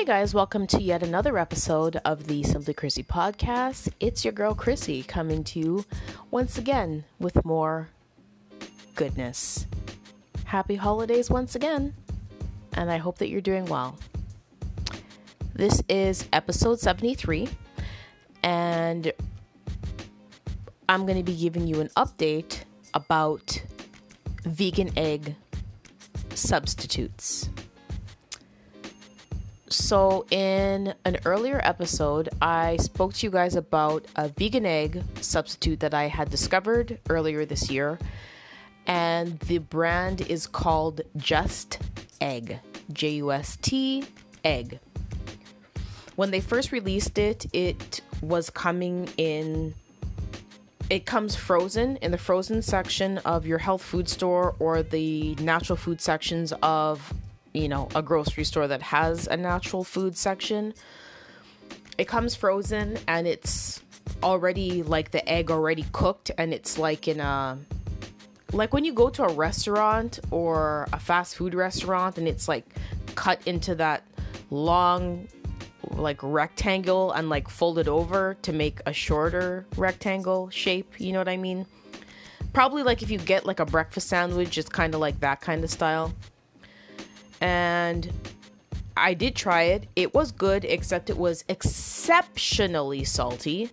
Hey guys, welcome to yet another episode of the Simply Chrissy podcast. It's your girl Chrissy coming to you once again with more goodness. Happy holidays once again, and I hope that you're doing well. This is episode 73, and I'm going to be giving you an update about vegan egg substitutes. So, in an earlier episode, I spoke to you guys about a vegan egg substitute that I had discovered earlier this year, and the brand is called Just Egg J U S T Egg. When they first released it, it was coming in it comes frozen in the frozen section of your health food store or the natural food sections of you know a grocery store that has a natural food section it comes frozen and it's already like the egg already cooked and it's like in a like when you go to a restaurant or a fast food restaurant and it's like cut into that long like rectangle and like folded over to make a shorter rectangle shape you know what i mean? Probably like if you get like a breakfast sandwich it's kind of like that kind of style and I did try it. It was good, except it was exceptionally salty.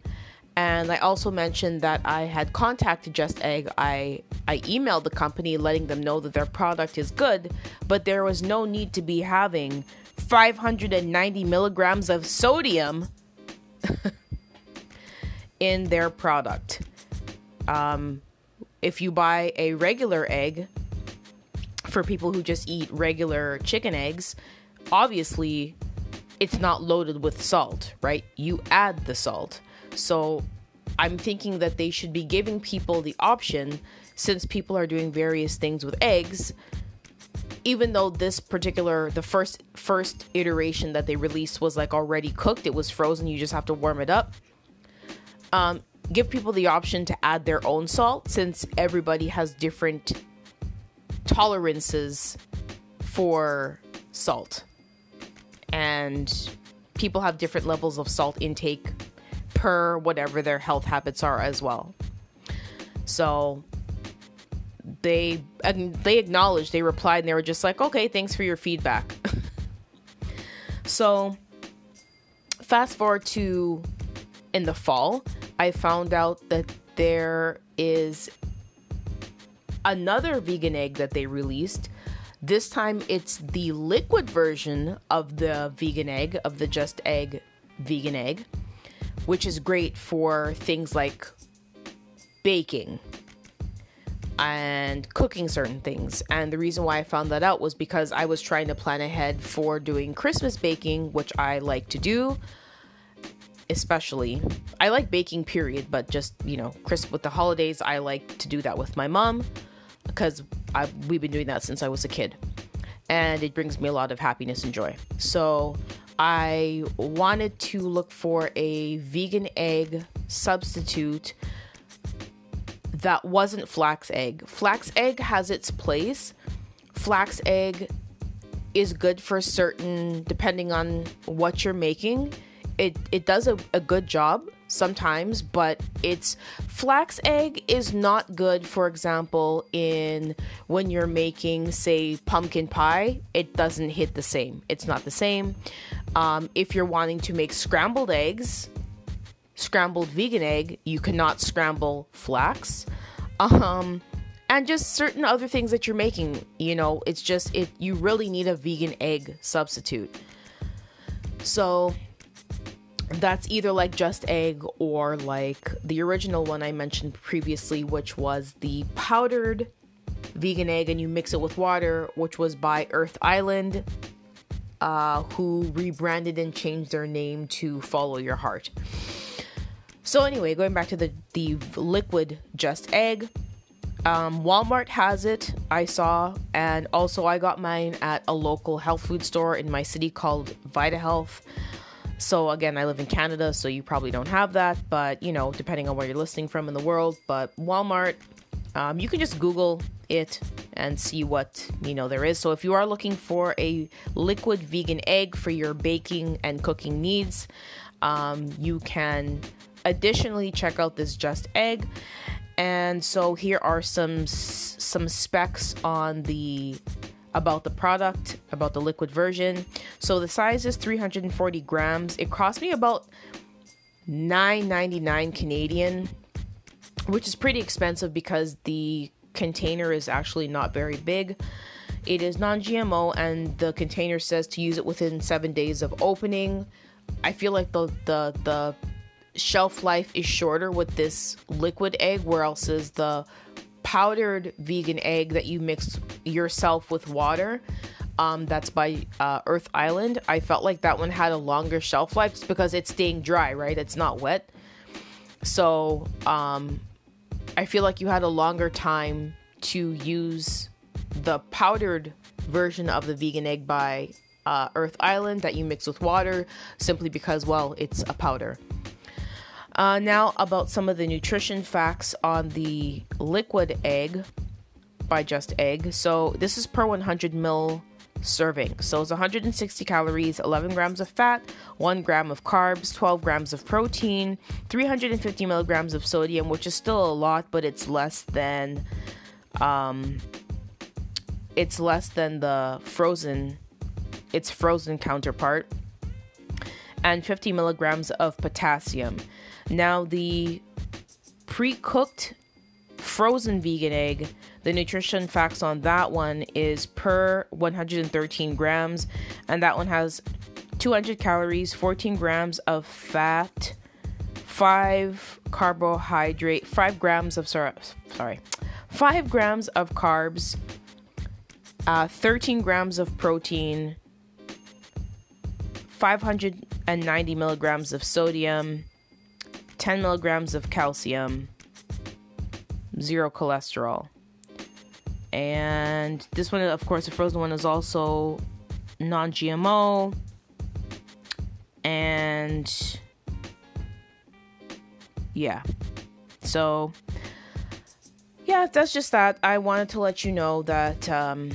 And I also mentioned that I had contacted Just Egg. I I emailed the company letting them know that their product is good, but there was no need to be having 590 milligrams of sodium in their product. Um, if you buy a regular egg, for people who just eat regular chicken eggs, obviously it's not loaded with salt, right? You add the salt. So I'm thinking that they should be giving people the option since people are doing various things with eggs even though this particular the first first iteration that they released was like already cooked it was frozen you just have to warm it up um, give people the option to add their own salt since everybody has different tolerances for salt. And people have different levels of salt intake per whatever their health habits are as well. So they they acknowledged, they replied and they were just like, "Okay, thanks for your feedback." so fast forward to in the fall, I found out that there is another vegan egg that they released. This time it's the liquid version of the vegan egg, of the Just Egg vegan egg, which is great for things like baking and cooking certain things. And the reason why I found that out was because I was trying to plan ahead for doing Christmas baking, which I like to do. Especially, I like baking, period, but just you know, Chris with the holidays, I like to do that with my mom because we've been doing that since I was a kid. And it brings me a lot of happiness and joy. So I wanted to look for a vegan egg substitute that wasn't flax egg. Flax egg has its place. Flax egg is good for certain, depending on what you're making. It, it does a, a good job sometimes, but it's flax egg is not good, for example, in when you're making, say, pumpkin pie, it doesn't hit the same. It's not the same. Um, if you're wanting to make scrambled eggs, scrambled vegan egg, you cannot scramble flax. Um, and just certain other things that you're making, you know, it's just it you really need a vegan egg substitute. So that's either like just egg or like the original one I mentioned previously, which was the powdered vegan egg, and you mix it with water, which was by Earth Island, uh, who rebranded and changed their name to Follow Your Heart. So anyway, going back to the the liquid just egg, um, Walmart has it. I saw, and also I got mine at a local health food store in my city called Vita Health. So again, I live in Canada, so you probably don't have that, but you know, depending on where you're listening from in the world. But Walmart, um, you can just Google it and see what you know there is. So if you are looking for a liquid vegan egg for your baking and cooking needs, um, you can additionally check out this Just Egg. And so here are some some specs on the about the product, about the liquid version. So the size is 340 grams. It cost me about 9.99 Canadian, which is pretty expensive because the container is actually not very big. It is non-GMO and the container says to use it within 7 days of opening. I feel like the the the shelf life is shorter with this liquid egg, where else is the powdered vegan egg that you mix yourself with water. Um, that's by uh, Earth Island. I felt like that one had a longer shelf life because it's staying dry, right? It's not wet. So um, I feel like you had a longer time to use the powdered version of the vegan egg by uh, Earth Island that you mix with water simply because, well, it's a powder. Uh, now, about some of the nutrition facts on the liquid egg by Just Egg. So, this is per 100 mil serving. So, it's 160 calories, 11 grams of fat, 1 gram of carbs, 12 grams of protein, 350 milligrams of sodium, which is still a lot, but it's less than. Um, it's less than the frozen its frozen counterpart and 50 milligrams of potassium. Now, the pre cooked frozen vegan egg, the nutrition facts on that one is per 113 grams, and that one has 200 calories, 14 grams of fat, 5 carbohydrate, 5 grams of sorry, sorry 5 grams of carbs, uh, 13 grams of protein, 590 milligrams of sodium, 10 milligrams of calcium, zero cholesterol. And this one, of course, the frozen one is also non GMO. And yeah. So, yeah, that's just that. I wanted to let you know that um,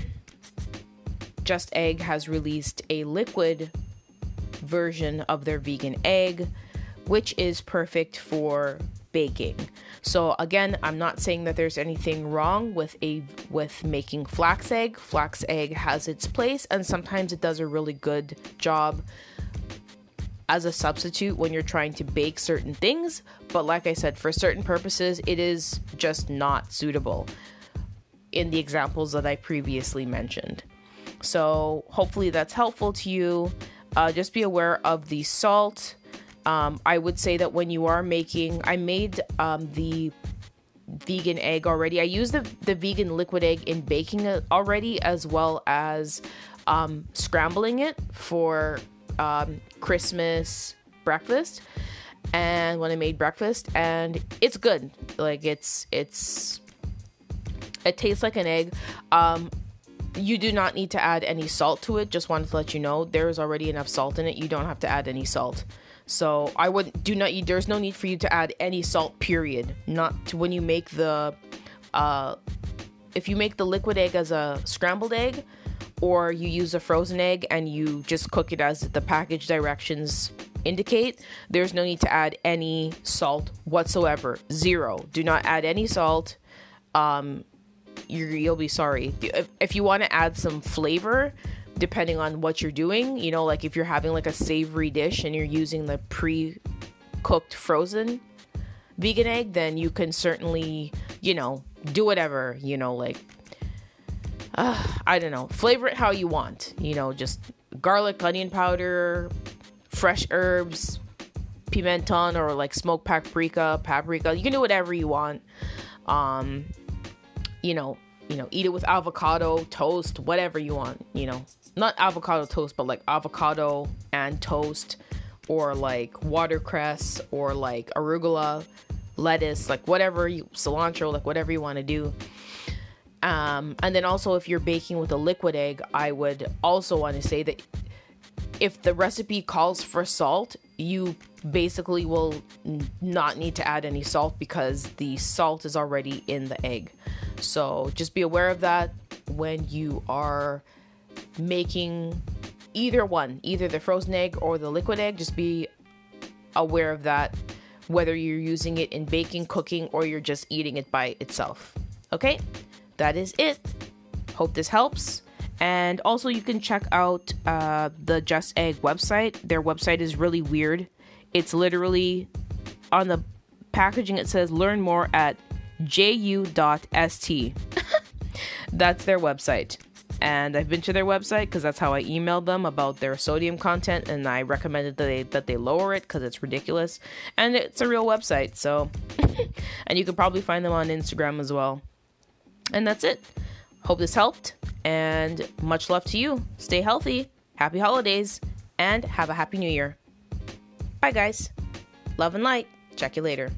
Just Egg has released a liquid version of their vegan egg which is perfect for baking. So again, I'm not saying that there's anything wrong with a with making flax egg. Flax egg has its place and sometimes it does a really good job as a substitute when you're trying to bake certain things, but like I said, for certain purposes it is just not suitable in the examples that I previously mentioned. So hopefully that's helpful to you. Uh, just be aware of the salt, um, I would say that when you are making, I made um, the vegan egg already. I use the, the vegan liquid egg in baking it already, as well as um, scrambling it for um, Christmas breakfast. And when I made breakfast, and it's good. Like it's it's it tastes like an egg. Um, you do not need to add any salt to it. Just wanted to let you know there is already enough salt in it. You don't have to add any salt. So I would do not. There's no need for you to add any salt. Period. Not to when you make the, uh, if you make the liquid egg as a scrambled egg, or you use a frozen egg and you just cook it as the package directions indicate. There's no need to add any salt whatsoever. Zero. Do not add any salt. Um, you will be sorry. If, if you want to add some flavor, depending on what you're doing. You know, like if you're having like a savory dish and you're using the pre cooked frozen vegan egg, then you can certainly, you know, do whatever, you know, like, uh, I don't know, flavor it how you want. You know, just garlic, onion powder, fresh herbs, pimenton, or like smoked paprika, paprika. You can do whatever you want. Um, you know, you know, eat it with avocado, toast, whatever you want, you know, not avocado toast, but like avocado and toast, or like watercress, or like arugula, lettuce, like whatever you cilantro, like whatever you want to do. Um, and then also, if you're baking with a liquid egg, I would also want to say that if the recipe calls for salt, you basically will not need to add any salt because the salt is already in the egg. So just be aware of that when you are making either one, either the frozen egg or the liquid egg. Just be aware of that, whether you're using it in baking, cooking, or you're just eating it by itself. Okay, that is it. Hope this helps. And also, you can check out uh, the Just Egg website. Their website is really weird. It's literally on the packaging, it says learn more at ju.st. that's their website. And I've been to their website because that's how I emailed them about their sodium content, and I recommended that they that they lower it because it's ridiculous. And it's a real website, so and you can probably find them on Instagram as well. And that's it. Hope this helped, and much love to you. Stay healthy, happy holidays, and have a happy new year. Bye, guys. Love and light. Check you later.